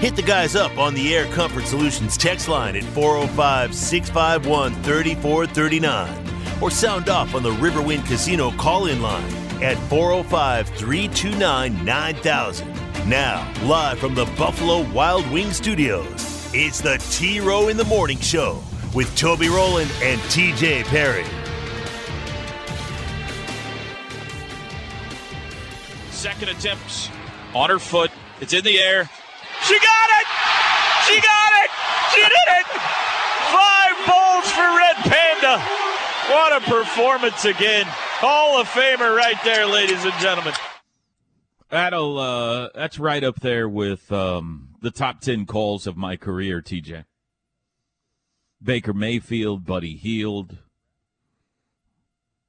Hit the guys up on the Air Comfort Solutions text line at 405 651 3439 or sound off on the Riverwind Casino call in line at 405 329 9000. Now, live from the Buffalo Wild Wing Studios, it's the T Row in the Morning Show with Toby Rowland and TJ Perry. Second attempt on her foot. It's in the air. She got it! She got it! She did it! Five balls for Red Panda. What a performance again. Hall of Famer right there, ladies and gentlemen. That'll uh, that's right up there with um, the top ten calls of my career, TJ. Baker Mayfield, Buddy Hield,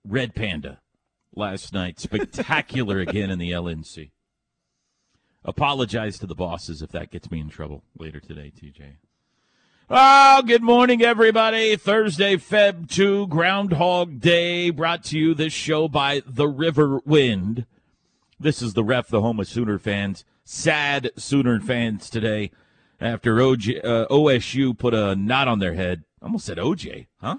Red Panda last night. Spectacular again in the LNC. Apologize to the bosses if that gets me in trouble later today, TJ. Oh, good morning, everybody. Thursday, Feb 2, Groundhog Day, brought to you this show by The River Wind. This is the ref, the home of Sooner fans. Sad Sooner fans today after OJ, uh, OSU put a knot on their head. Almost said OJ, huh?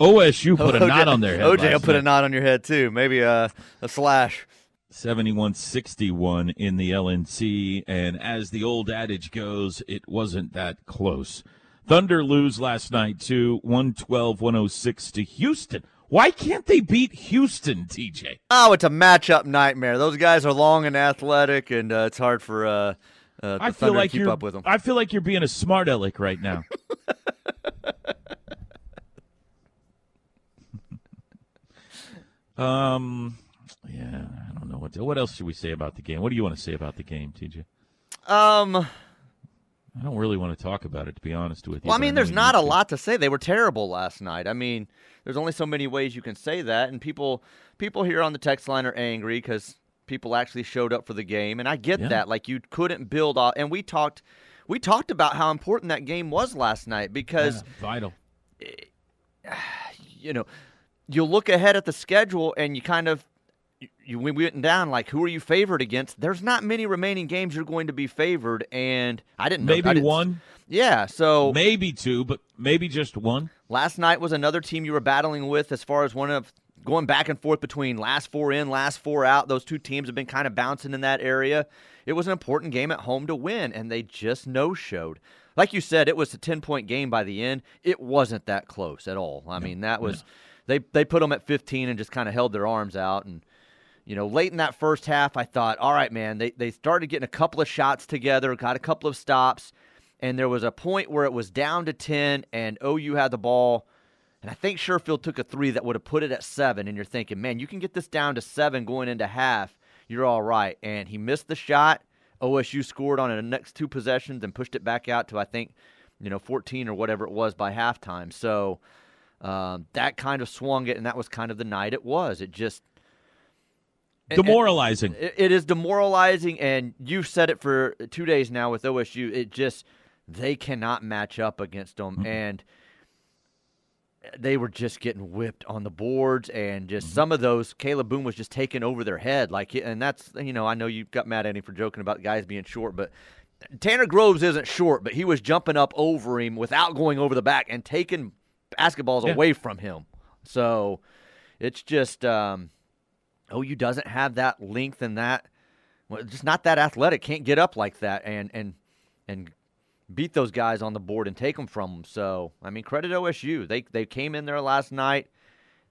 OSU put a OJ, knot on their head. OJ will put a knot on your head too. Maybe a, a slash. 71-61 in the LNC, and as the old adage goes, it wasn't that close. Thunder lose last night too, 112-106 to Houston. Why can't they beat Houston, TJ? Oh, it's a matchup nightmare. Those guys are long and athletic, and uh, it's hard for uh, uh, the I Thunder feel to like keep you're up with them. I feel like you're being a smart aleck right now. um yeah, know what to, what else should we say about the game? What do you want to say about the game, TJ? Um, I don't really want to talk about it, to be honest with you. well, I mean, know there's not a to. lot to say. They were terrible last night. I mean, there's only so many ways you can say that, and people people here on the text line are angry because people actually showed up for the game, and I get Yeah. that. Like you couldn't build off, and we talked we talked about how important that game was last night because Yeah, vital. you know, you look ahead at the schedule and you kind of you, you we went down like who are you favored against? There's not many remaining games you're going to be favored, and I didn't know I Maybe didn't- one, Yeah, so maybe two, but maybe just one. last night was another team you were battling with as far as one of going back and forth between last four in, last four out. Those two teams have been kind of bouncing in that area. It was an important game at home to win, and they just no showed. Like you said, it was a ten point game by the end. It wasn't that close at all. I mean, that was they they put them at fifteen and just kind of held their arms out and. You know, late in that first half, I thought, all right, man, they, they started getting a couple of shots together, got a couple of stops, and there was a point where it was down to 10, and OU had the ball. And I think Sherfield took a three that would have put it at seven, and you're thinking, man, you can get this down to seven going into half. You're all right. And he missed the shot. OSU scored on the next two possessions and pushed it back out to, I think, you know, 14 or whatever it was by halftime. So um, that kind of swung it, and that was kind of the night it was. It just. And- Demoralizing. it, is demoralizing, and you've said it for two days now with OSU. It just they cannot match up against them, and they were just getting whipped on the boards, and just some of those Kalib Boone was just taking over their head, like, and that's you know I know you got mad at him for joking about guys being short, but. Tanner Groves isn't short, but he was jumping up over him without going over the back and taking basketballs Yeah. away from him. So it's just um, OU doesn't have that length and that well, just not that athletic. Can't get up like that and and and beat those guys on the board and take them from them. So I mean, credit OSU. They they came in there last night.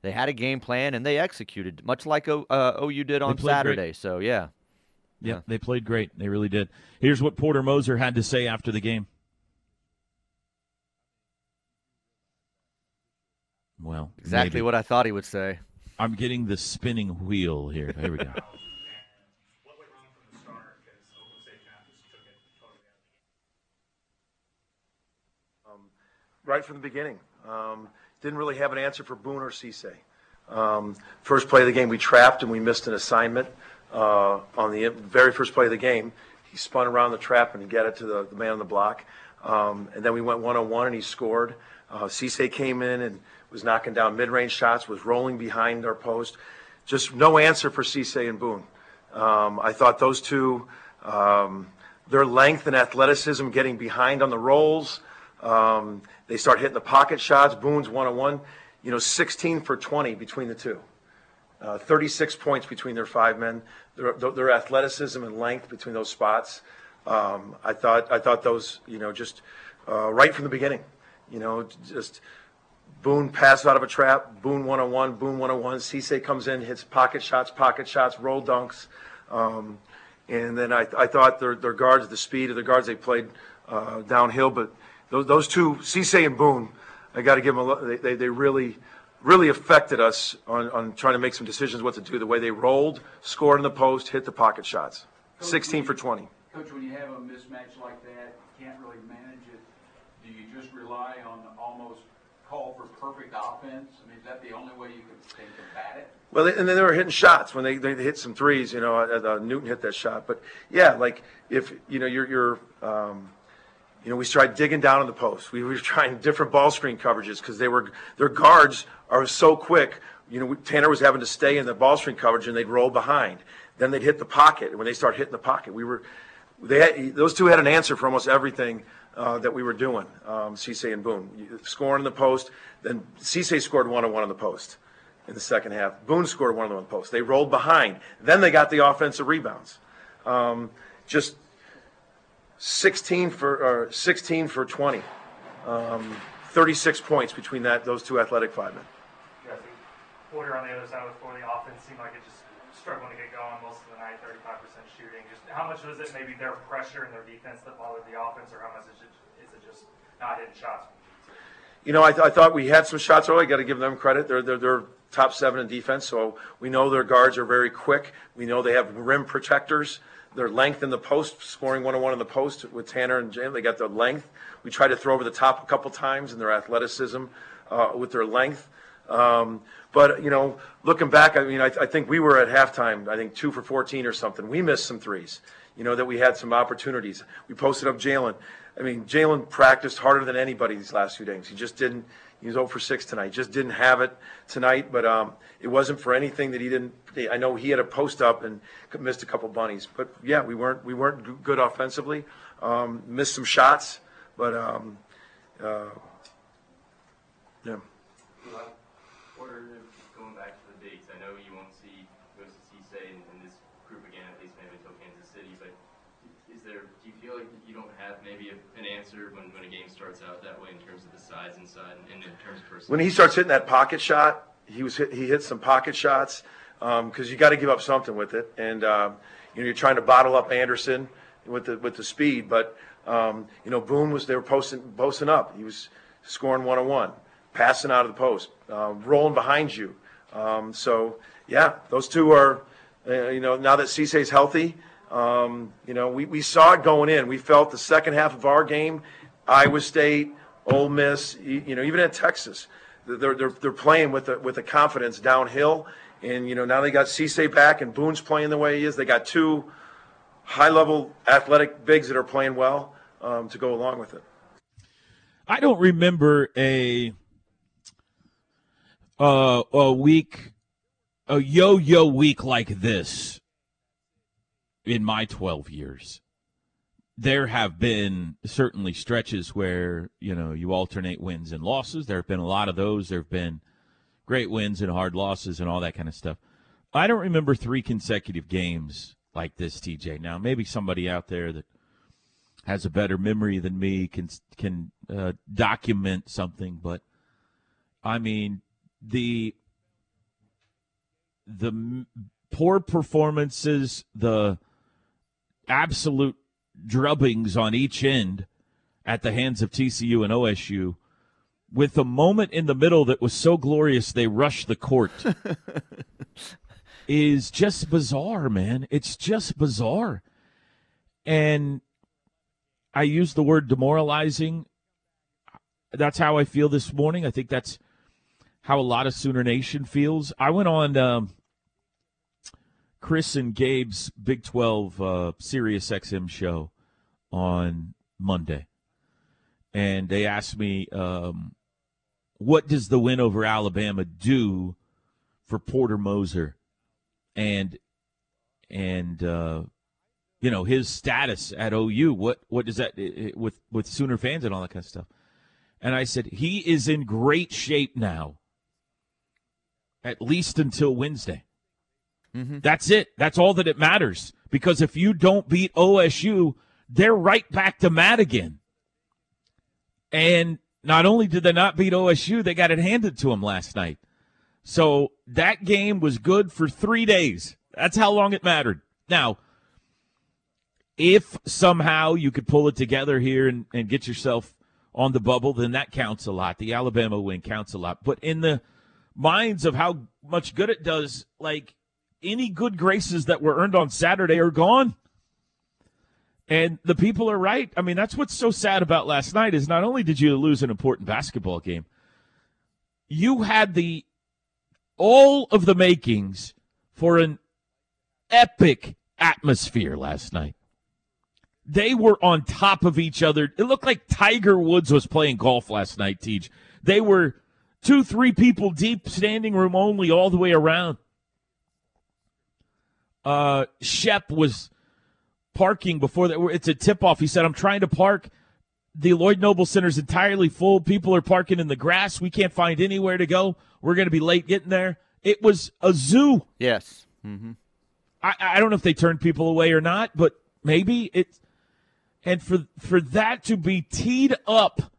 They had a game plan and they executed, much like o, uh, OU did on played great. Saturday. So yeah, Yeah, Yeah. they played great. They really did. Here's what Porter Moser had to say after the game. Well, exactly maybe. what I thought he would say. I'm getting the spinning wheel here. Here we go. what went wrong from the start? Because Oklahoma State kind of just took it totally out of the game. Um, right from the beginning, Um, didn't really have an answer for Boone or Cisse. Um, first play of the game, we trapped and we missed an assignment uh, on the very first play of the game. He spun around the trap and he got it to the, the man on the block. Um, and then we went one on one and he scored. Uh, Cisse came in and was knocking down mid range shots, was rolling behind our post. Just no answer for Cisse and Boone. Um, I thought those two, um, their length and athleticism getting behind on the rolls. Um, they start hitting the pocket shots. Boone's one on one, you know, 16 for 20 between the two. Uh, 36 points between their five men. Their, their athleticism and length between those spots. Um, I thought I thought those, you know, just uh, right from the beginning, you know, just Boone pass out of a trap, Boone one on one, Boone one on one. Cisse comes in, hits pocket shots, pocket shots, roll dunks. Um, and then I, I thought their, their guards, the speed of the guards, they played uh, downhill. But those, those two, Cisse and Boone, I got to give them a, they, they, they really, really affected us on, on trying to make some decisions what to do. The way they rolled, scored in the post, hit the pocket shots. 16 for 20. Coach, when you have a mismatch like that, you can't really manage it. Do you just rely on almost call for perfect offense? I mean, is that the only way you can combat it? Well, and then they were hitting shots when they, they hit some threes. You know, uh, uh, Newton hit that shot. But yeah, like if you know you're, you're um, you know, we started digging down in the post. We were trying different ball screen coverages because they were their guards are so quick. You know, Tanner was having to stay in the ball screen coverage and they'd roll behind. Then they'd hit the pocket. And when they start hitting the pocket, we were they had, those two had an answer for almost everything uh, that we were doing. Um, Cisse and Boone scoring in the post. Then Cisse scored one on one on the post in the second half. Boone scored one on the post. They rolled behind. Then they got the offensive rebounds. Um, just 16 for or 16 for 20. Um, 36 points between that those two athletic five men. Porter on the other side with the floor the offense seemed like it just struggling to get going most of the night, 35% shooting. Just how much was it maybe their pressure and their defense that bothered the offense, or how much is it, is it just not hitting shots? You know, I, th- I thought we had some shots early. Got to give them credit. They're, they're, they're top seven in defense, so we know their guards are very quick. We know they have rim protectors. Their length in the post, scoring one on one in the post with Tanner and Jalen. They got their length. We tried to throw over the top a couple times in their athleticism uh, with their length. Um, but you know, looking back, I mean, I, I, think we were at halftime. I think two for 14 or something. We missed some threes. You know that we had some opportunities. We posted up Jalen. I mean, Jalen practiced harder than anybody these last few days. He just didn't. He was 0 for 6 tonight. Just didn't have it tonight. But um, it wasn't for anything that he didn't. I know he had a post up and missed a couple bunnies. But yeah, we weren't we weren't good offensively. Um, missed some shots, but um, uh, yeah. What are going back to the dates? I know you won't see most of Cisse in, in this group again, at least maybe until Kansas City. But is there? Do you feel like you don't have maybe a, an answer when, when a game starts out that way in terms of the size inside and, in terms of personality? When he starts hitting that pocket shot, he was hit, he hit some pocket shots because um, you got to give up something with it, and um, you know you're trying to bottle up Anderson with the with the speed, but um, you know Boone was they were posting posting up. He was scoring one on one, passing out of the post, uh, rolling behind you. Um, so yeah, those two are uh, you know now that Cisse's healthy. Um, you know, we, we saw it going in. We felt the second half of our game, Iowa State, Ole Miss, you know, even at Texas, they're, they're, they're playing with a, with a confidence downhill. And, you know, now they got Cisse back and Boone's playing the way he is. They got two high level athletic bigs that are playing well um, to go along with it. I don't remember a uh, a week, a yo-yo week like this in my 12 years. There have been certainly stretches where, you know, you alternate wins and losses. There have been a lot of those. There have been great wins and hard losses and all that kind of stuff. I don't remember three consecutive games like this, TJ. Now, maybe somebody out there that has a better memory than me can can uh, document something, but I mean the the poor performances, the absolute drubbings on each end at the hands of TCU and OSU with a moment in the middle that was so glorious they rushed the court is just bizarre, man. It's just bizarre. And I use the word demoralizing. that's how I feel this morning. I think that's how a lot of Sooner Nation feels. I went on um, Chris and Gabe's Big 12 uh, Sirius XM show on Monday, and they asked me, um, what does the win over Alabama do for Porter Moser and and uh, you know his status at OU? What what does that with with Sooner fans and all that kind of stuff? And I said he is in great shape now, at least until Wednesday. Mm-hmm. That's it. That's all that it matters. Because if you don't beat OSU, they're right back to Matt again. And not only did they not beat OSU, they got it handed to them last night. So that game was good for three days. That's how long it mattered. Now, if somehow you could pull it together here and, and get yourself on the bubble, then that counts a lot. The Alabama win counts a lot. But in the minds of how much good it does, like any good graces that were earned on Saturday are gone. And the people are right. I mean, that's what's so sad about last night is not only did you lose an important basketball game, you had the all of the makings for an epic atmosphere last night. They were on top of each other. It looked like Tiger Woods was playing golf last night, Teach. They were two, three people deep, standing room only all the way around. Uh, Shep was parking before that. It's a tip off. He said, I'm trying to park. The Lloyd Noble Center is entirely full. People are parking in the grass. We can't find anywhere to go. We're going to be late getting there. It was a zoo. Yes. Mm-hmm. I, I don't know if they turned people away or not, but maybe it. And for for that to be teed up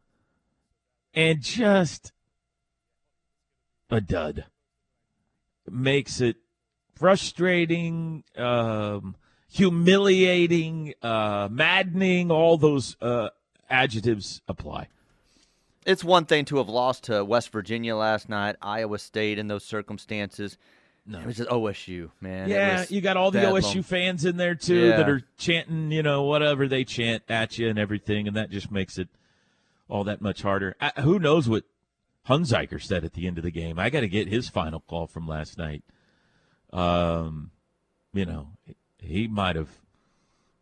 and just a dud makes it frustrating, um, humiliating, uh, maddening. All those uh, adjectives apply. It's one thing to have lost to West Virginia last night, Iowa State in those circumstances. No. It was just OSU, man. Yeah, you got all the. OSU fans in there too that are chanting, you know, whatever they chant at you and everything, and that just makes it all that much harder. I, who knows what Hunziker said at the end of the game? I got to get his final call from last night. Um, you know, he might have.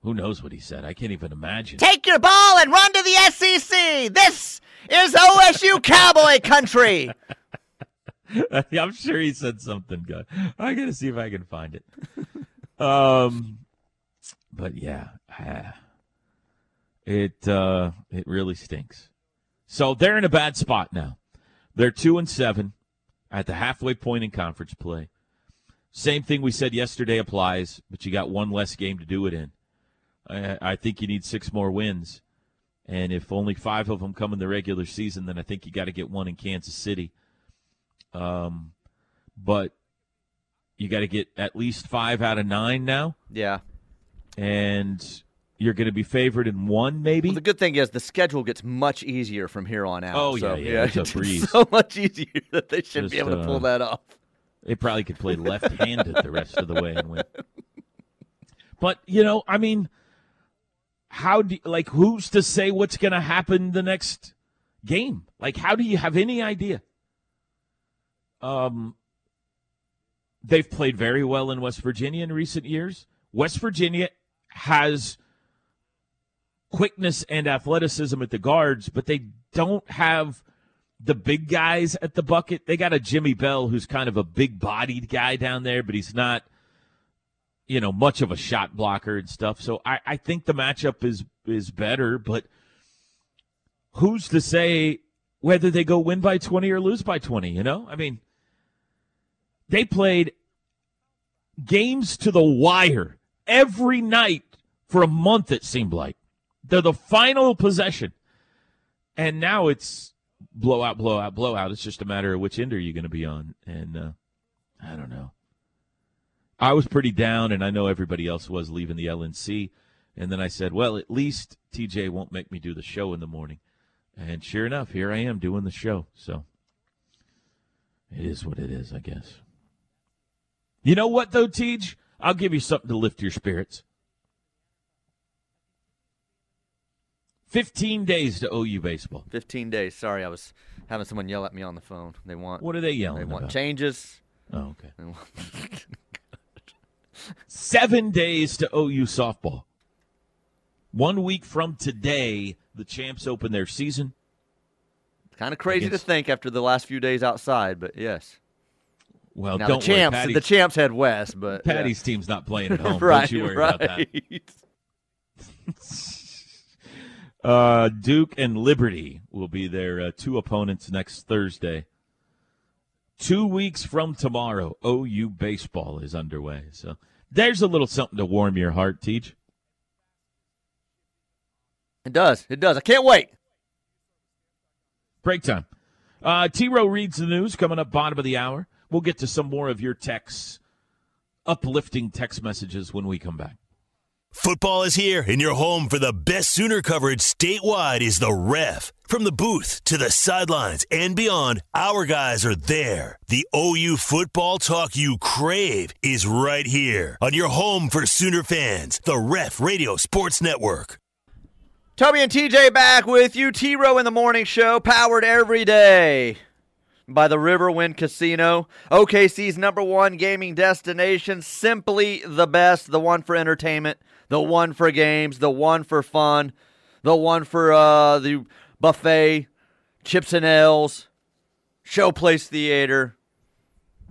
Who knows what he said? I can't even imagine. Take your ball and run to the SEC. This is OSU Cowboy Country. I'm sure he said something good. I got to see if I can find it. Um, but yeah, ah, it uh, it really stinks. So they're in a bad spot now. They're two and seven at the halfway point in conference play. Same thing we said yesterday applies, but you got one less game to do it in. I, I think you need six more wins, and if only five of them come in the regular season, then I think you got to get one in Kansas City. Um, but you got to get at least five out of nine now, Yeah. and you're going to be favored in one, maybe. Well, the good thing is the schedule gets much easier from here on out. Oh, so, yeah, yeah, it's a breeze. so much easier that they should Just, be able to pull uh, that off. They probably could play left-handed the rest of the way and win. But you know, I mean, how do like who's to say what's going to happen the next game? Like, how do you have any idea? Um, they've played very well in West Virginia in recent years. West Virginia has quickness and athleticism at the guards, but they don't have the big guys at the bucket. They got a Jimmy Bell who's kind of a big bodied guy down there, but he's not, you know, much of a shot blocker and stuff. So I, I think the matchup is is better, but who's to say whether they go win by 20 or lose by 20, you know? I mean, they played games to the wire every night for a month, it seemed like. They're the final possession. And now it's blowout, blowout, blowout. It's just a matter of which end are you going to be on. And uh, I don't know. I was pretty down, and I know everybody else was leaving the LNC. And then I said, well, at least TJ won't make me do the show in the morning. And sure enough, here I am doing the show. So it is what it is, I guess. You know what, though, Tej? I'll give you something to lift your spirits. 15 days to OU baseball. 15 days. Sorry, I was having someone yell at me on the phone. They want What are they yelling they want about? changes. Oh, okay. They want- Seven days to OU softball. One week from today, the champs open their season. kind of crazy to think after the last few days outside, but yes. Well, now don't the champs, worry, the champs head west, but yeah. Patty's team's not playing at home. right, don't you worry right. about that. Uh, Duke and Liberty will be their uh, two opponents next Thursday. Two weeks from tomorrow, OU baseball is underway. So there's a little something to warm your heart, Teach. It does. It does. I can't wait. Break time. Uh, T Row reads the news coming up bottom of the hour. We'll get to some more of your texts, uplifting text messages when we come back. Football is here, and your home for the best Sooner coverage statewide is the Ref. From the booth to the sidelines and beyond, our guys are there. The OU football talk you crave is right here on your home for Sooner fans, the Ref Radio Sports Network. Toby and TJ back with you. T Row in the Morning Show, powered every day by the Riverwind Casino. OKC's number one gaming destination. Simply the best. The one for entertainment, the one for games, the one for fun, the one for uh, the buffet, chips and ales, showplace theater.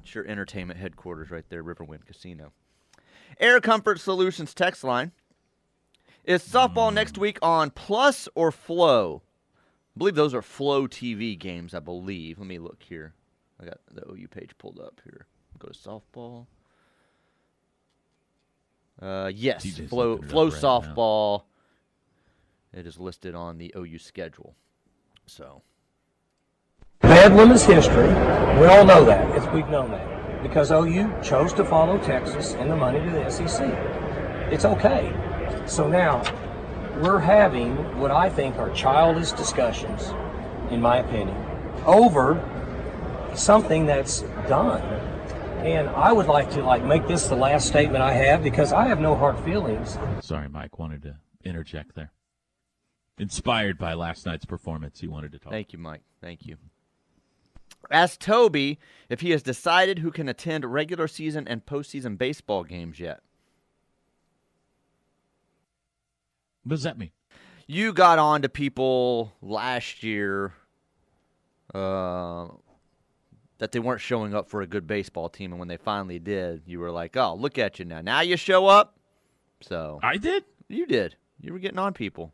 It's your entertainment headquarters right there, Riverwind Casino. Air Comfort Solutions text line. Is softball next week on Plus or Flow? I believe those are Flow TV games, I believe. Let me look here. I got the OU page pulled up here. Go to softball. Uh, yes, TJ's Flow Flow up right now. softball. It is listed on the OU schedule. So Bad women's history. We all know that. It's, we've known that. Because OU chose to follow Texas and the money to the SEC. It's okay. So now, we're having what I think are childish discussions, in my opinion, over something that's done. And I would like to like make this the last statement I have because I have no hard feelings Sorry, Mike wanted to interject there. Inspired by last night's performance, he wanted to talk. Thank you, Mike. Thank you. Ask Toby if he has decided who can attend regular season and postseason baseball games yet. What does that mean? You got on to people last year uh, that they weren't showing up for a good baseball team, and when they finally did, you were like, "Oh, look at you now! Now you show up." So I did. you did. You were getting on people.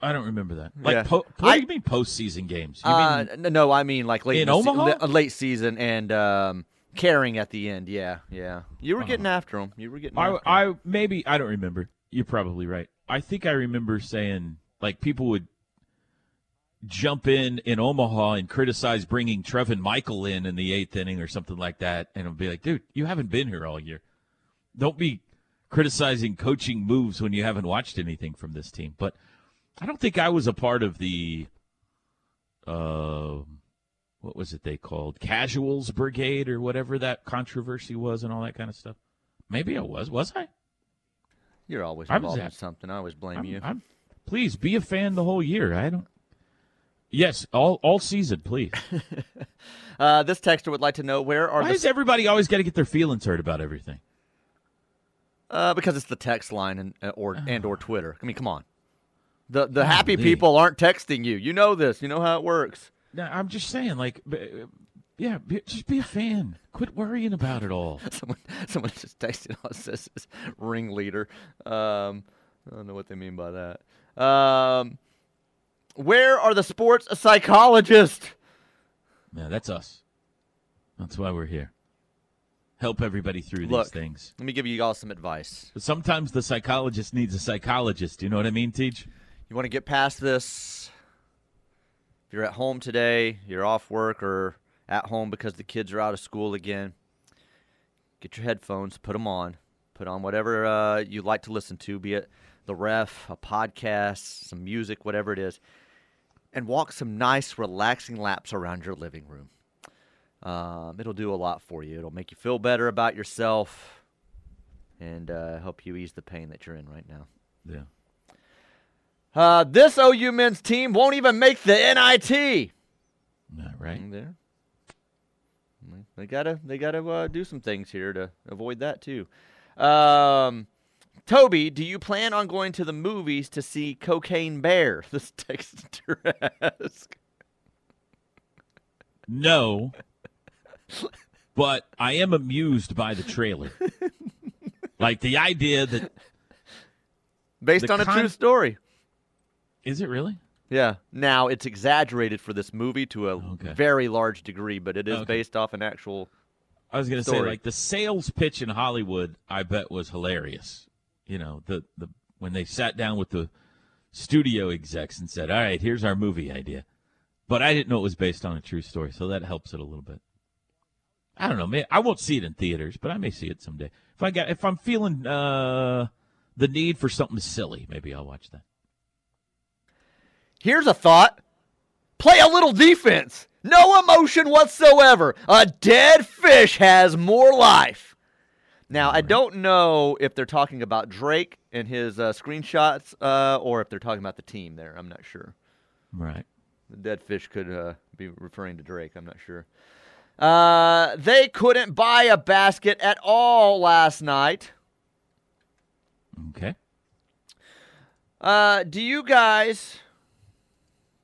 I don't remember that. Like, Yeah. po- I- you mean postseason games? You Uh, mean no, I mean like late In Omaha? late season and um, carrying at the end. Yeah, yeah. You were Uh-huh. getting after them. You were getting. I. I maybe I don't remember. You're probably right. I think I remember saying like people would jump in in Omaha and criticize bringing Trevin Michael in in the eighth inning or something like that, and I'll be like, dude, you haven't been here all year. Don't be criticizing coaching moves when you haven't watched anything from this team. But I don't think I was a part of the. Uh, what was it they called casuals brigade or whatever that controversy was and all that kind of stuff maybe i was was i You're always involved in something. I always blame I'm, you. I'm- please be a fan the whole year. I don't. Yes, all all season, please. Uh, this texter would like to know where are Why the does everybody always got to get their feelings hurt about everything? uh, because it's the text line and uh, or and or Twitter. I mean, come on. The the happy people aren't texting you. You know this. You know how it works. No, I'm just saying, like, yeah, be, just be a fan. Quit worrying about it all. someone someone just texted us this is ringleader. Um, I don't know what they mean by that. Um, where are the sports psychologists? Yeah, that's us. That's why we're here. Help everybody through Look. these things. Let me give you all some advice. But sometimes the psychologist needs a psychologist. You know what I mean, Teach? You want to get past this. If you're at home today, you're off work or at home because the kids are out of school again, get your headphones, put them on. Put on whatever uh, you like to listen to, be it the ref, a podcast, some music, whatever it is, and walk some nice, relaxing laps around your living room. Um, it'll do a lot for you. It'll make you feel better about yourself. and uh, help you ease the pain that you're in right now. Yeah. Uh, this OU men's team won't even make the NIT. Yeah, right. There. They gotta they gotta uh, do some things here to avoid that too. Um, Toby, do you plan on going to the movies to see Cocaine Bear? This texter ask. No. but I am amused by the trailer. like the idea that Based on a con- true story. is it really? Yeah. Now it's exaggerated for this movie to a Okay. very large degree, but it is Okay. based off an actual. I was going to say like the sales pitch in Hollywood I bet was hilarious. You know, the the when they sat down with the studio execs and said, "All right, here's our movie idea." But I didn't know it was based on a true story, so that helps it a little bit. I don't know, man. I won't see it in theaters, but I may see it someday. If I got if I'm feeling uh the need for something silly, maybe I'll watch that. Here's a thought play a little defense. No emotion whatsoever. A dead fish has more life. Now, I don't know if they're talking about Drake and his uh, screenshots uh, or if they're talking about the team there. I'm not sure. Right. The dead fish could uh, be referring to Drake. I'm not sure. Uh, they couldn't buy a basket at all last night. Okay. Uh, do you guys?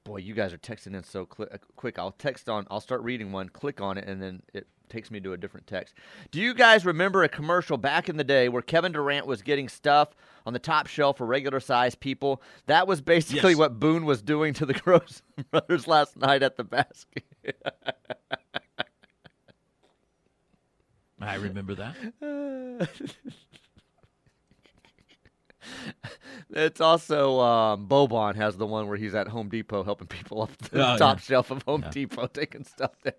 Boy, you guys are texting in so cli- uh, quick. I'll text on. I'll start reading one. Click on it, and then it takes me to a different text. Do you guys remember a commercial back in the day where Kevin Durant was getting stuff on the top shelf for regular size people? That was basically Yes. what Boone was doing to the Groves brothers last night at the basket. I remember that. It's also um, Bobon has the one where he's at Home Depot helping people up the Oh, top yeah. shelf of Home Yeah. Depot taking stuff down.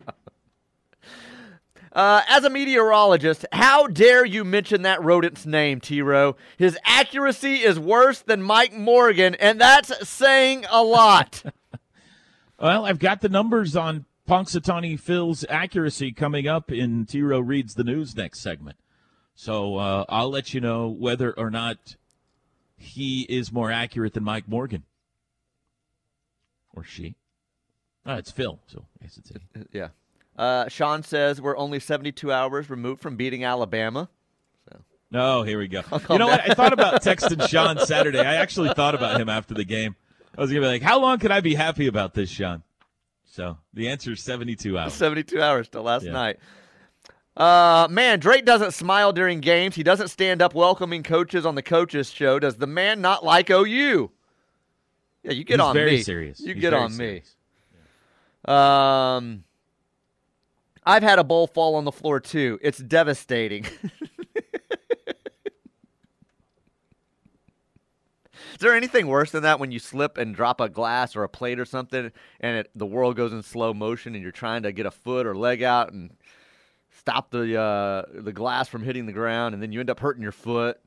Uh, as a meteorologist, how dare you mention that rodent's name, T-Row? His accuracy is worse than Mike Morgan, and that's saying a lot. Well, I've got the numbers on Punxsutawney Phil's accuracy coming up in T Row Reads the News next segment. So uh, I'll let you know whether or not he is more accurate than Mike Morgan. Or she. Oh, it's Phil, so I guess it's he. yeah. Uh, Sean says we're only 72 hours removed from beating Alabama. Oh, here we go. You know what? I thought about texting Sean Saturday. I actually thought about him after the game. I was going to be like, how long can I be happy about this, Sean? So the answer is 72 hours. 72 hours till last Yeah. night. Uh, man, Drake doesn't smile during games. He doesn't stand up welcoming coaches on the coaches show. Does the man not like OU? Yeah, you get He's on very me. serious. You He's get on serious. me. Um, I've had a bowl fall on the floor too. It's devastating. Is there anything worse than that when you slip and drop a glass or a plate or something, and it, the world goes in slow motion, and you're trying to get a foot or leg out and stop the uh, the glass from hitting the ground, and then you end up hurting your foot?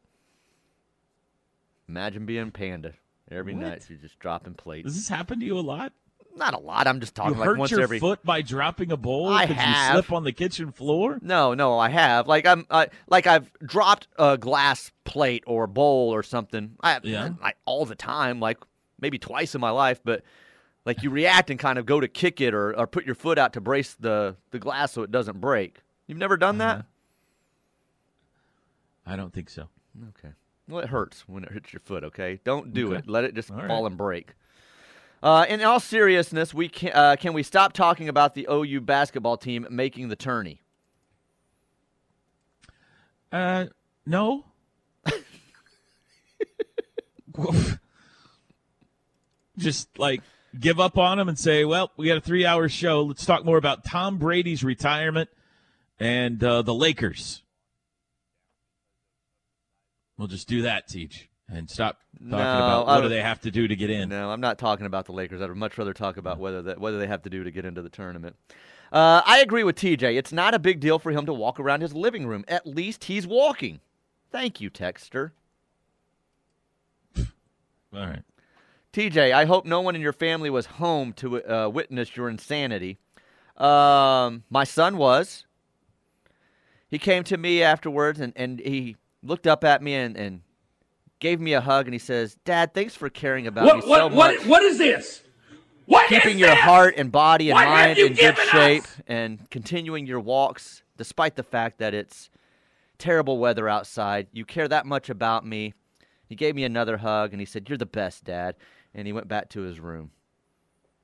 Imagine being panda every What? night. You're just dropping plates. Does this happen to you a lot? Not a lot. I'm just talking you like hurt once your every. foot by dropping a bowl I have. you slip on the kitchen floor? No, no, I have. Like I'm, I, like I've dropped a glass plate or bowl or something. I, Yeah. like all the time, like maybe twice in my life. But like you react and kind of go to kick it or, or put your foot out to brace the the glass so it doesn't break. You've never done Uh-huh. that? I don't think so. Okay. Well, it hurts when it hits your foot. Okay, don't do Okay. it. Let it just All fall right. and break. Uh, in all seriousness, we can uh, can we stop talking about the OU basketball team making the tourney? Uh, no. Just like give up on them and say, well, we got a three hour show. Let's talk more about Tom Brady's retirement and uh, the Lakers. We'll just do that, Teach, and stop talking No, about what do they have to do to get in. No, I'm not talking about the Lakers. I'd much rather talk about whether that whether they have to do to get into the tournament. Uh, I agree with TJ. It's not a big deal for him to walk around his living room. At least he's walking. Thank you, Texter. All right. TJ, I hope no one in your family was home to uh, witness your insanity. Um, my son was. He came to me afterwards and, and he looked up at me and, and gave me a hug, and he says, "Dad, thanks for caring about What, me so much." what, what is this? What is keeping your this? heart and body and What mind in good shape us? and continuing your walks despite the fact that it's terrible weather outside. You care that much about me. He gave me another hug and he said, You're the best, Dad. And he went back to his room.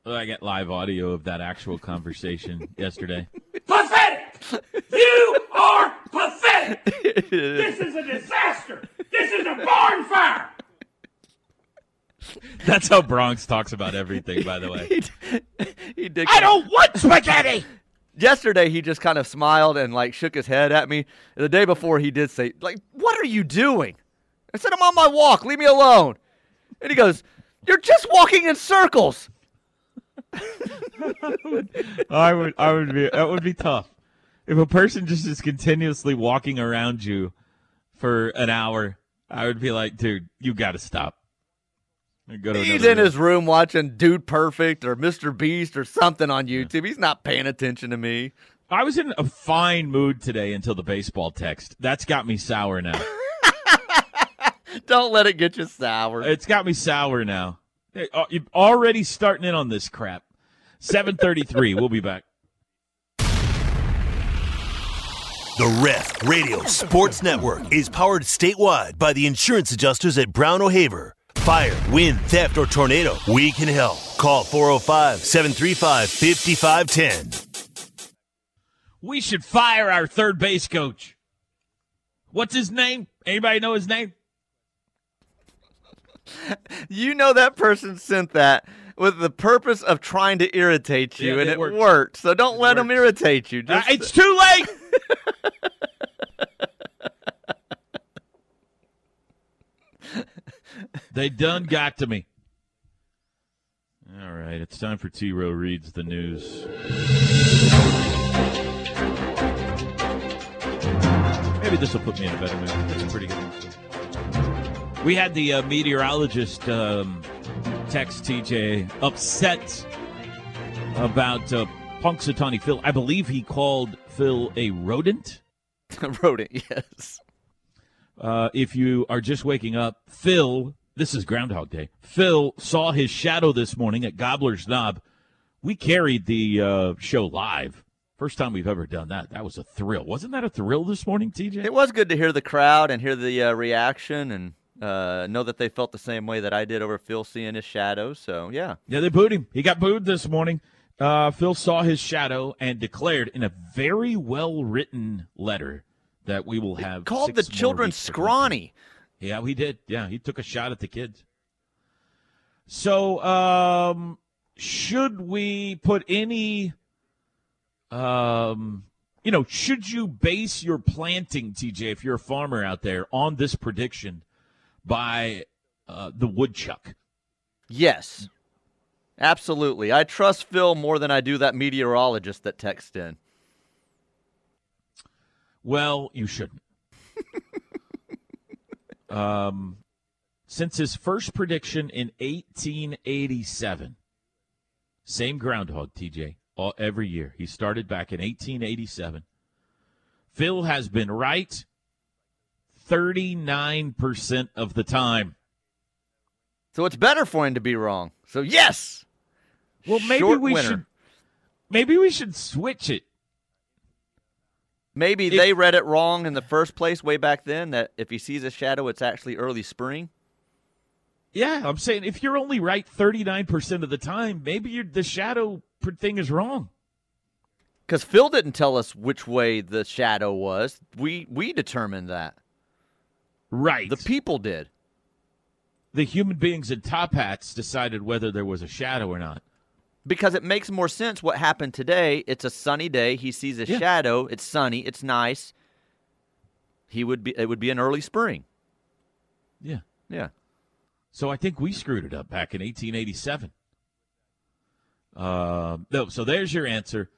Well, I got live audio of that actual conversation yesterday. Pathetic! You are pathetic! this is a disaster! This is a barn fire! That's how Bronx talks about everything, by the way. he, he did. I don't want spaghetti! Yesterday, he just kind of smiled and like shook his head at me. The day before, he did say, "Like, what are you doing?" I said, "I'm on my walk. Leave me alone." And he goes, "You're just walking in circles." I would, I would be, that would be tough. If a person just is continuously walking around you for an hour, I would be like, dude, you got to stop. Go to He's in room. his room watching Dude Perfect or Mr. Beast or something on YouTube. He's not paying attention to me. I was in a fine mood today until the baseball text. That's got me sour now. Don't let it get you sour. It's got me sour now. Uh, You're already starting in on this crap. 733. We'll be back. The Ref Radio Sports Network is powered statewide by the insurance adjusters at Brown O'Haver. Fire, wind, theft, or tornado, we can help. Call 405 735 5510. We should fire our third base coach. What's his name? Anybody know his name? You know that person sent that with the purpose of trying to irritate you, Yeah, and it it worked. worked. So don't It let him worked. irritate you. Uh, it's too late. they done got to me. All right, it's time for T Row reads the news. Maybe this will put me in a better mood. That's a pretty good. We had the uh, meteorologist um, text TJ upset about uh, Punxsutawney Phil. I believe he called Phil a rodent. wrote it. Yes. Uh, if you are just waking up, Phil, this is Groundhog Day. Phil saw his shadow this morning at Gobbler's Knob. We carried the uh, show live. First time we've ever done that. That was a thrill. Wasn't that a thrill this morning, TJ? It was good to hear the crowd and hear the uh, reaction and uh, know that they felt the same way that I did over Phil seeing his shadow. So yeah, Yeah, they booed him. He got booed this morning. Uh, Phil saw his shadow and declared in a very well written letter that we will have called the children scrawny. Yeah, we did. Yeah, he took a shot at the kids. So, um, should we put any, um, you know, should you base your planting, TJ, if you're a farmer out there, on this prediction by uh, the woodchuck? Yes, absolutely. I trust Phil more than I do that meteorologist that texted in. Well, you shouldn't. um, since his first prediction in 1887, same groundhog, TJ, all, every year. He started back in 1887. Phil has been right 39% of the time. So it's better for him to be wrong. So yes. Well, maybe Short we winner. should maybe we should switch it. Maybe If- they read it wrong in the first place way back then. That if he sees a shadow, it's actually early spring. Yeah, I'm saying if you're only right 39% of the time, maybe the shadow thing is wrong. Because Phil didn't tell us which way the shadow was. We we determined that. Right. The people did. the human beings in top hats decided whether there was a shadow or not. Because it makes more sense what happened today. It's a sunny day. He sees a Yeah. shadow. It's sunny. It's nice. He would be. It would be an early spring. Yeah. Yeah. So I think we screwed it up back in 1887. Um, no, so there's your answer.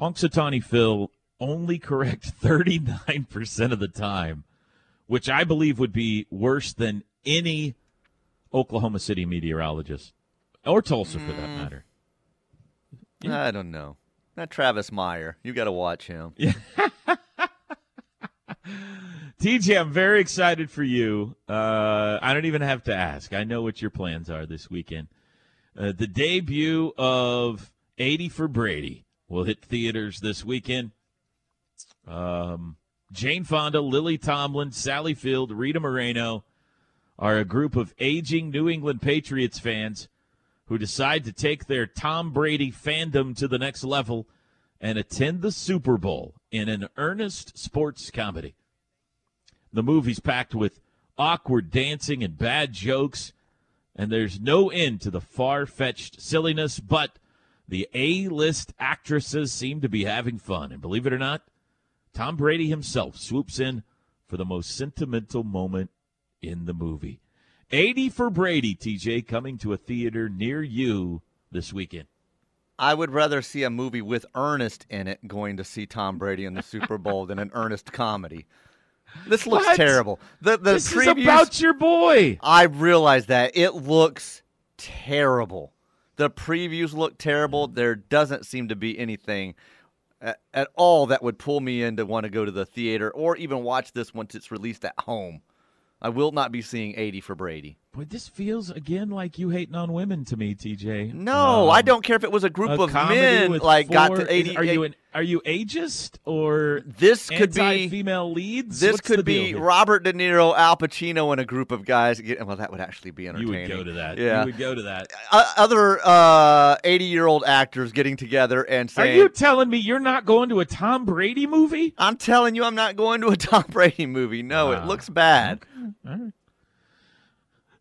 Punxsutawney Phil only correct 39% of the time, which I believe would be worse than any Oklahoma City meteorologist or Tulsa for that matter. Yeah. I don't know. That Travis Meyer. You got to watch him. TJ, I'm very excited for you. Uh, I don't even have to ask. I know what your plans are this weekend. Uh, the debut of 80 for Brady will hit theaters this weekend. Um, Jane Fonda, Lily Tomlin, Sally Field, Rita Moreno are a group of aging New England Patriots fans who decide to take their Tom Brady fandom to the next level and attend the Super Bowl in an earnest sports comedy. The movie's packed with awkward dancing and bad jokes, and there's no end to the far fetched silliness, but the A list actresses seem to be having fun. And believe it or not, Tom Brady himself swoops in for the most sentimental moment in the movie. 80 for Brady, TJ, coming to a theater near you this weekend. I would rather see a movie with Ernest in it going to see Tom Brady in the Super Bowl than an Ernest comedy. This looks What? terrible. The the this previews, is about your boy. I realize that it looks terrible. The previews look terrible. There doesn't seem to be anything at, at all that would pull me in to want to go to the theater or even watch this once it's released at home. I will not be seeing 80 for Brady. Boy, this feels again like you hating on women to me, TJ. No, Um, I don't care if it was a group a of men like got to 80. Are you an, are you ageist or this could be anti-female leads? This What's could be here? Robert De Niro, Al Pacino, and a group of guys. Well, that would actually be You entertaining. would go to that. Yeah. You would go to that. O- other uh, 80-year-old actors getting together and saying, Are you telling me you're not going to a Tom Brady movie? "I'm telling you, I'm not going to a Tom Brady movie. No, it looks bad."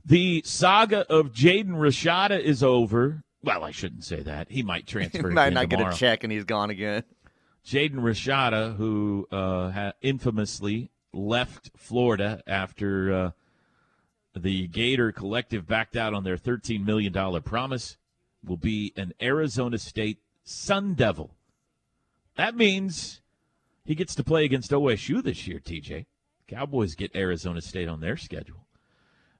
The saga of Jaden Rashada is over. Well, I shouldn't say that. He might transfer. He might not get a check, and he's gone again. Jaden Rashada, who uh, ha- infamously left Florida after uh, the Gator Collective backed out on their $13 million promise, will be an Arizona State Sun Devil. That means he gets to play against OSU this year, TJ. Cowboys get Arizona State on their schedule.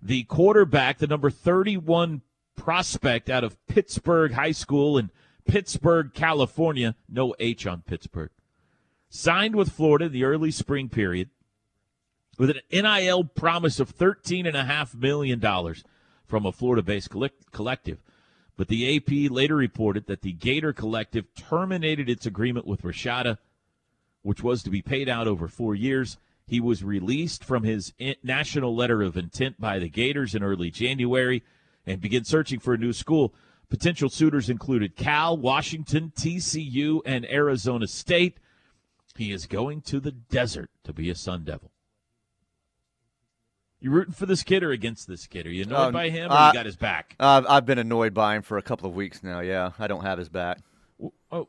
The quarterback, the number 31 prospect out of Pittsburg High School in Pittsburg, California, no H on Pittsburg, signed with Florida in the early spring period with an NIL promise of $13.5 million from a Florida based collective. But the AP later reported that the Gator Collective terminated its agreement with Rashada, which was to be paid out over four years. He was released from his national letter of intent by the Gators in early January and began searching for a new school. Potential suitors included Cal, Washington, TCU, and Arizona State. He is going to the desert to be a Sun Devil. You rooting for this kid or against this kid? Are you annoyed Um, by him or uh, you got his back? Uh, I've been annoyed by him for a couple of weeks now. Yeah, I don't have his back. Oh,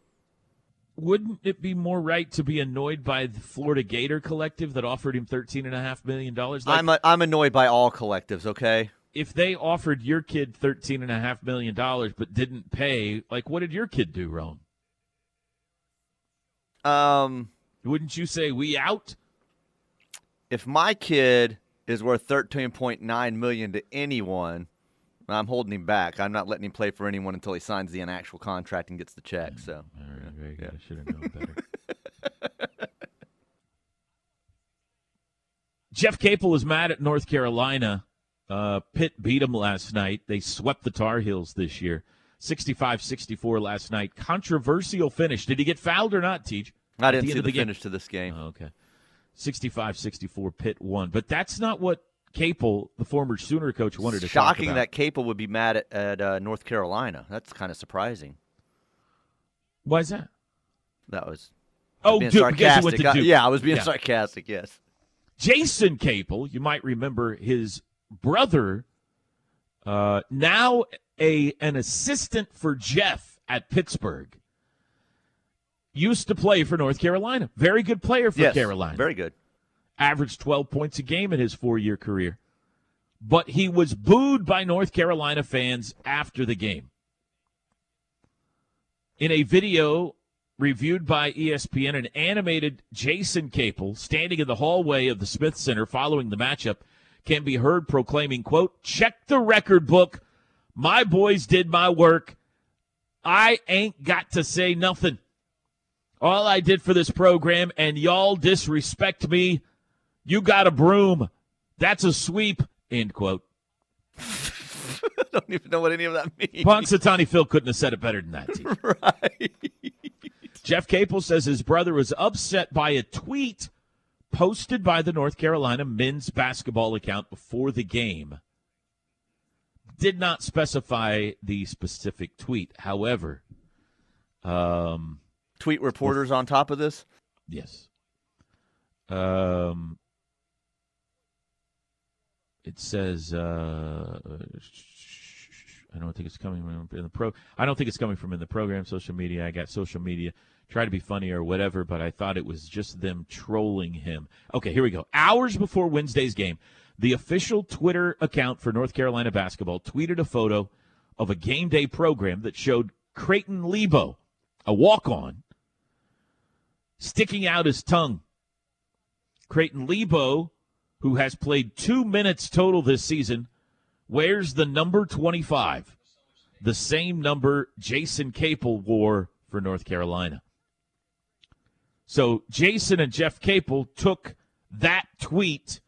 wouldn't it be more right to be annoyed by the Florida Gator Collective that offered him thirteen and a half million dollars? Like, I'm a, I'm annoyed by all collectives. Okay. if they offered your kid thirteen and a half million dollars but didn't pay, like what did your kid do wrong? Um, Wouldn't you say we out? if my kid is worth 13.9 million to anyone, I'm holding him back. I'm not letting him play for anyone until he signs the actual contract and gets the check. So All right, very good. I should have known better. Jeff Capel is mad at North Carolina. Uh, Pitt beat them last night. They swept the Tar Heels this year. 65-64 last night. Controversial finish. Did he get fouled or not, Teach? I At didn't the see end the, of the game? finish to this game. Oh, okay. 65-64 Pitt won. But that's not what Capel, the former Sooner coach, wanted to talk Shocking about. that Capel would be mad at, at uh, North Carolina. That's kind of surprising. Why is that? That was Oh, Duke, because he went sarcastic. to Duke. yeah, I was being Yeah. sarcastic. Yes. Jason Capel, you might remember his brother, uh, now a an assistant for Jeff at Pittsburgh. Used to play for North Carolina. Very good player for yes. Carolina. Very good. Averaged 12 points a game in his four year career. But he was booed by North Carolina fans after the game. In a video reviewed by ESPN, an animated Jason Capel standing in the hallway of the Smith Center following the matchup can be heard proclaiming, quote, check the record book. My boys did my work. I ain't got to say nothing. All I did for this program, and y'all disrespect me. You got a broom. That's a sweep. End quote. I don't even know what any of that means. Punxsutawney Phil couldn't have said it better than that. Right. Jeff Capel says his brother was upset by a tweet posted by the North Carolina men's basketball account before the game. Did not specify the specific tweet. However, um, Tweet reporters on top of this. yes. Um, it says uh, I don't think it's coming from in the pro. I don't think it's coming from in the program social media. I got social media. Try to be funny or whatever, but I thought it was just them trolling him. Okay, here we go. Hours before Wednesday's game, the official Twitter account for North Carolina basketball tweeted a photo of a game day program that showed Creighton Lebo, a walk-on, sticking out his tongue. Creighton Lebo, who has played two minutes total this season, wears the number 25, the same number Jason Capel wore for North Carolina. So Jason and Jeff Capel took that tweet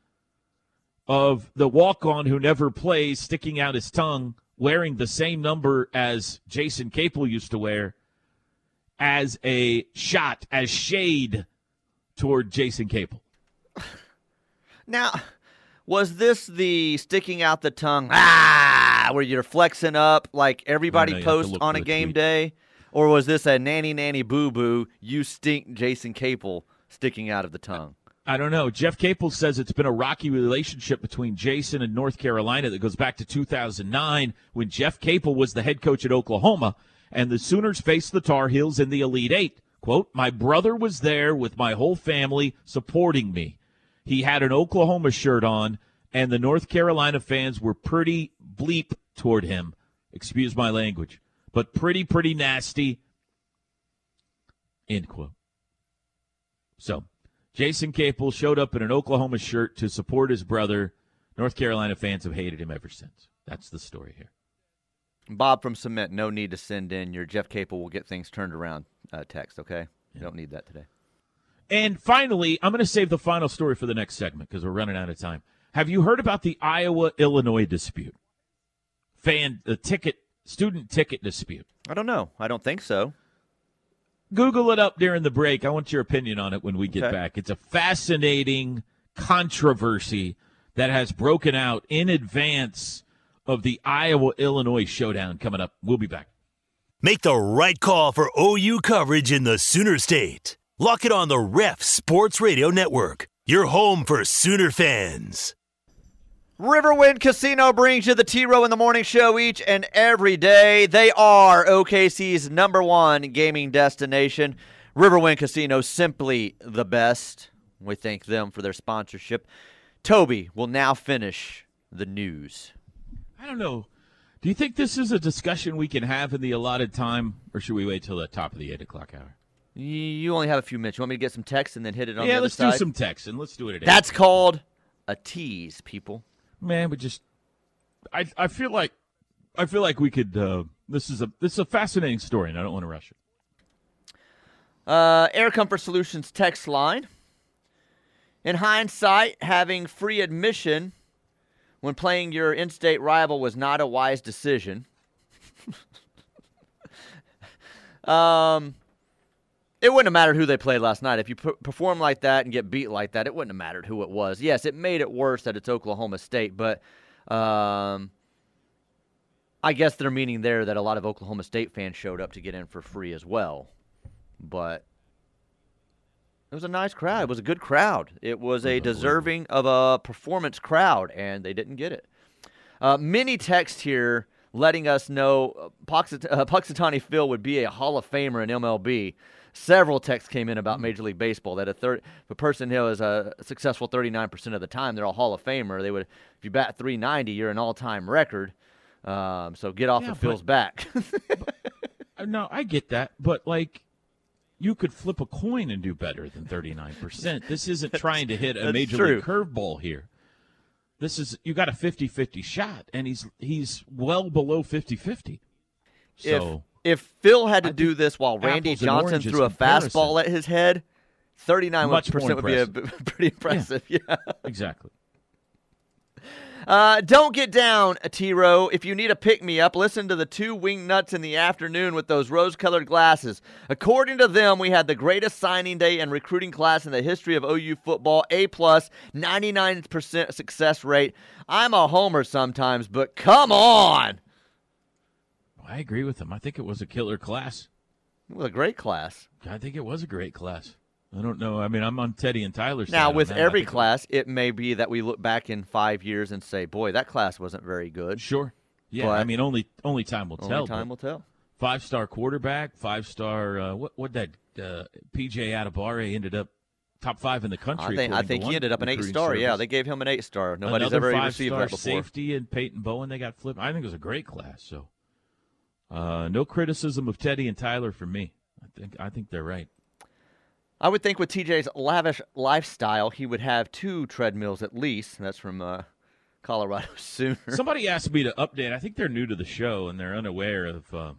of the walk on who never plays sticking out his tongue, wearing the same number as Jason Capel used to wear, as a shot, as shade toward Jason Capel. Now, was this the sticking out the tongue, ah, where you're flexing up like everybody No, no, you have to posts on a game tweet. day? Or was this a nanny nanny boo boo, you stink Jason Capel sticking out of the tongue? I don't know. Jeff Capel says it's been a rocky relationship between Jason and North Carolina that goes back to 2009 when Jeff Capel was the head coach at Oklahoma and the Sooners faced the Tar Heels in the Elite Eight. Quote, My brother was there with my whole family supporting me. He had an Oklahoma shirt on, and the North Carolina fans were pretty bleep toward him. Excuse my language, but pretty, pretty nasty. End quote. So, Jason Capel showed up in an Oklahoma shirt to support his brother. North Carolina fans have hated him ever since. That's the story here. Bob from Cement, no need to send in your Jeff Capel will get things turned around uh, text, okay? You don't need that today. And finally, I'm going to save the final story for the next segment because we're running out of time. Have you heard about the Iowa Illinois dispute? Fan the ticket student ticket dispute. I don't know. I don't think so. Google it up during the break. I want your opinion on it when we get Okay. back. It's a fascinating controversy that has broken out in advance of the Iowa Illinois showdown coming up. We'll be back. Make the right call for OU coverage in the Sooner State. Lock it on the Ref Sports Radio Network, your home for Sooner fans. Riverwind Casino brings you the T Row in the Morning Show each and every day. They are OKC's number one gaming destination. Riverwind Casino, simply the best. We thank them for their sponsorship. Toby will now finish the news. I don't know. Do you think this is a discussion we can have in the allotted time, or should we wait till the top of the eight o'clock hour? You only have a few minutes. You want me to get some text and then hit it on the other side? yeah, let's do some text and let's do it. That's called a tease, people. man. We just, I, I feel like, I feel like we could. Uh, this is a this is a fascinating story, and I don't want to rush it. Uh, Air Comfort Solutions text line. In hindsight, having free admission when playing your in state rival was not a wise decision. um, it wouldn't have mattered who they played last night. If you per- perform like that and get beat like that, it wouldn't have mattered who it was. Yes, it made it worse that it's Oklahoma State, but um, I guess they're meaning there that a lot of Oklahoma State fans showed up to get in for free as well but it was a nice crowd. It was a good crowd. It was a deserving of a performance crowd, and they didn't get it. Uh, many text here letting us know uh, Puxat- uh, Phil would be a Hall of Famer in MLB. Several texts came in about Major League Baseball that a third, a person who is a successful 39% of the time, they're a Hall of Famer. They would, if you bat 390, you're an all-time record. Um, so get off Yeah, of Phil's back. No, I get that, but like, you could flip a coin and do better than thirty nine percent. This isn't trying to hit a major true. league curveball here. This is you got a 50-50 shot, and he's he's well below 50-50. So if if Phil had to I do this while Randy Johnson threw a comparison. fastball at his head, 39 Much percent would be a, pretty impressive. Yeah. Exactly. Uh, don't get down, T Row. If you need a pick me up, listen to the two wing nuts in the afternoon with those rose colored glasses. According to them, we had the greatest signing day and recruiting class in the history of OU football. A plus, 99% success rate. I'm a homer sometimes, but come on. I agree with him. I think it was a killer class. It was a great class. I think it was a great class. I don't know. I mean, I'm on Teddy and Tyler's Now, with every class, it may be that we look back in five years and say, boy, that class wasn't very good. Sure. Yeah, I mean, only only time will tell. Only tell. time will tell. Five star quarterback, five star. Uh, what what that uh, PJ Adebawore ended up top five in the country. I think I think he ended up an eight star. Yeah, they gave him an eight star. Nobody's Another ever received that before. safety and Peyton Bowen. They got flipped. I think it was a great class. So, uh, no criticism of Teddy and Tyler for me. I think I think they're right. I would think with TJ's lavish lifestyle, he would have two treadmills at least. That's from uh, Colorado Sooner. Somebody asked me to update. I think they're new to the show and they're unaware of. Uh,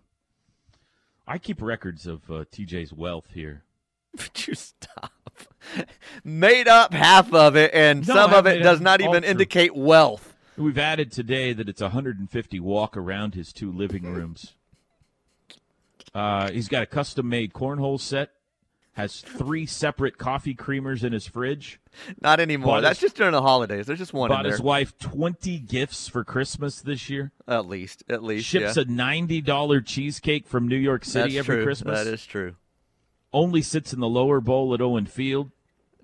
I keep records of uh, TJ's wealth here. Would you stop? Made up half of it, and No, some of it does not even true. indicate wealth. We've added today that it's 150 walk around his two living rooms. Uh, he's got a custom made cornhole set. Has three separate coffee creamers in his fridge. Not anymore. Bought That's his- just during the holidays. There's just one Bought his wife 20 gifts for Christmas this year. At least, at least. Ships yeah. a $90 cheesecake from New York City That's every true. Christmas. That is true. Only sits in the lower bowl at Owen Field.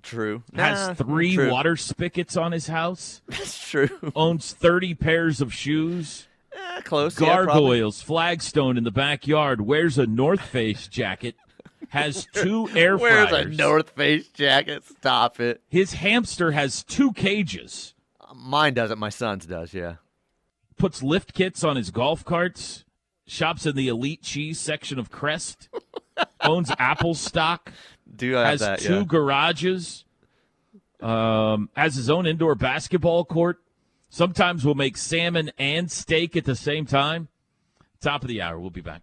True. Has Nah, three true. water spigots on his house. That's true. Owns 30 pairs of shoes. Eh, close. yeah. Gargoyles, flagstone in the backyard. Wears a North Face jacket. Has two air Wears fryers. a North Face jacket. Stop it. His hamster has two cages. Mine doesn't. My son's does. Yeah. Puts lift kits on his golf carts. Shops in the elite cheese section of Crest. owns Apple stock. Do I has that? two yeah. garages. Um, has his own indoor basketball court. Sometimes we'll make salmon and steak at the same time. Top of the hour. We'll be back.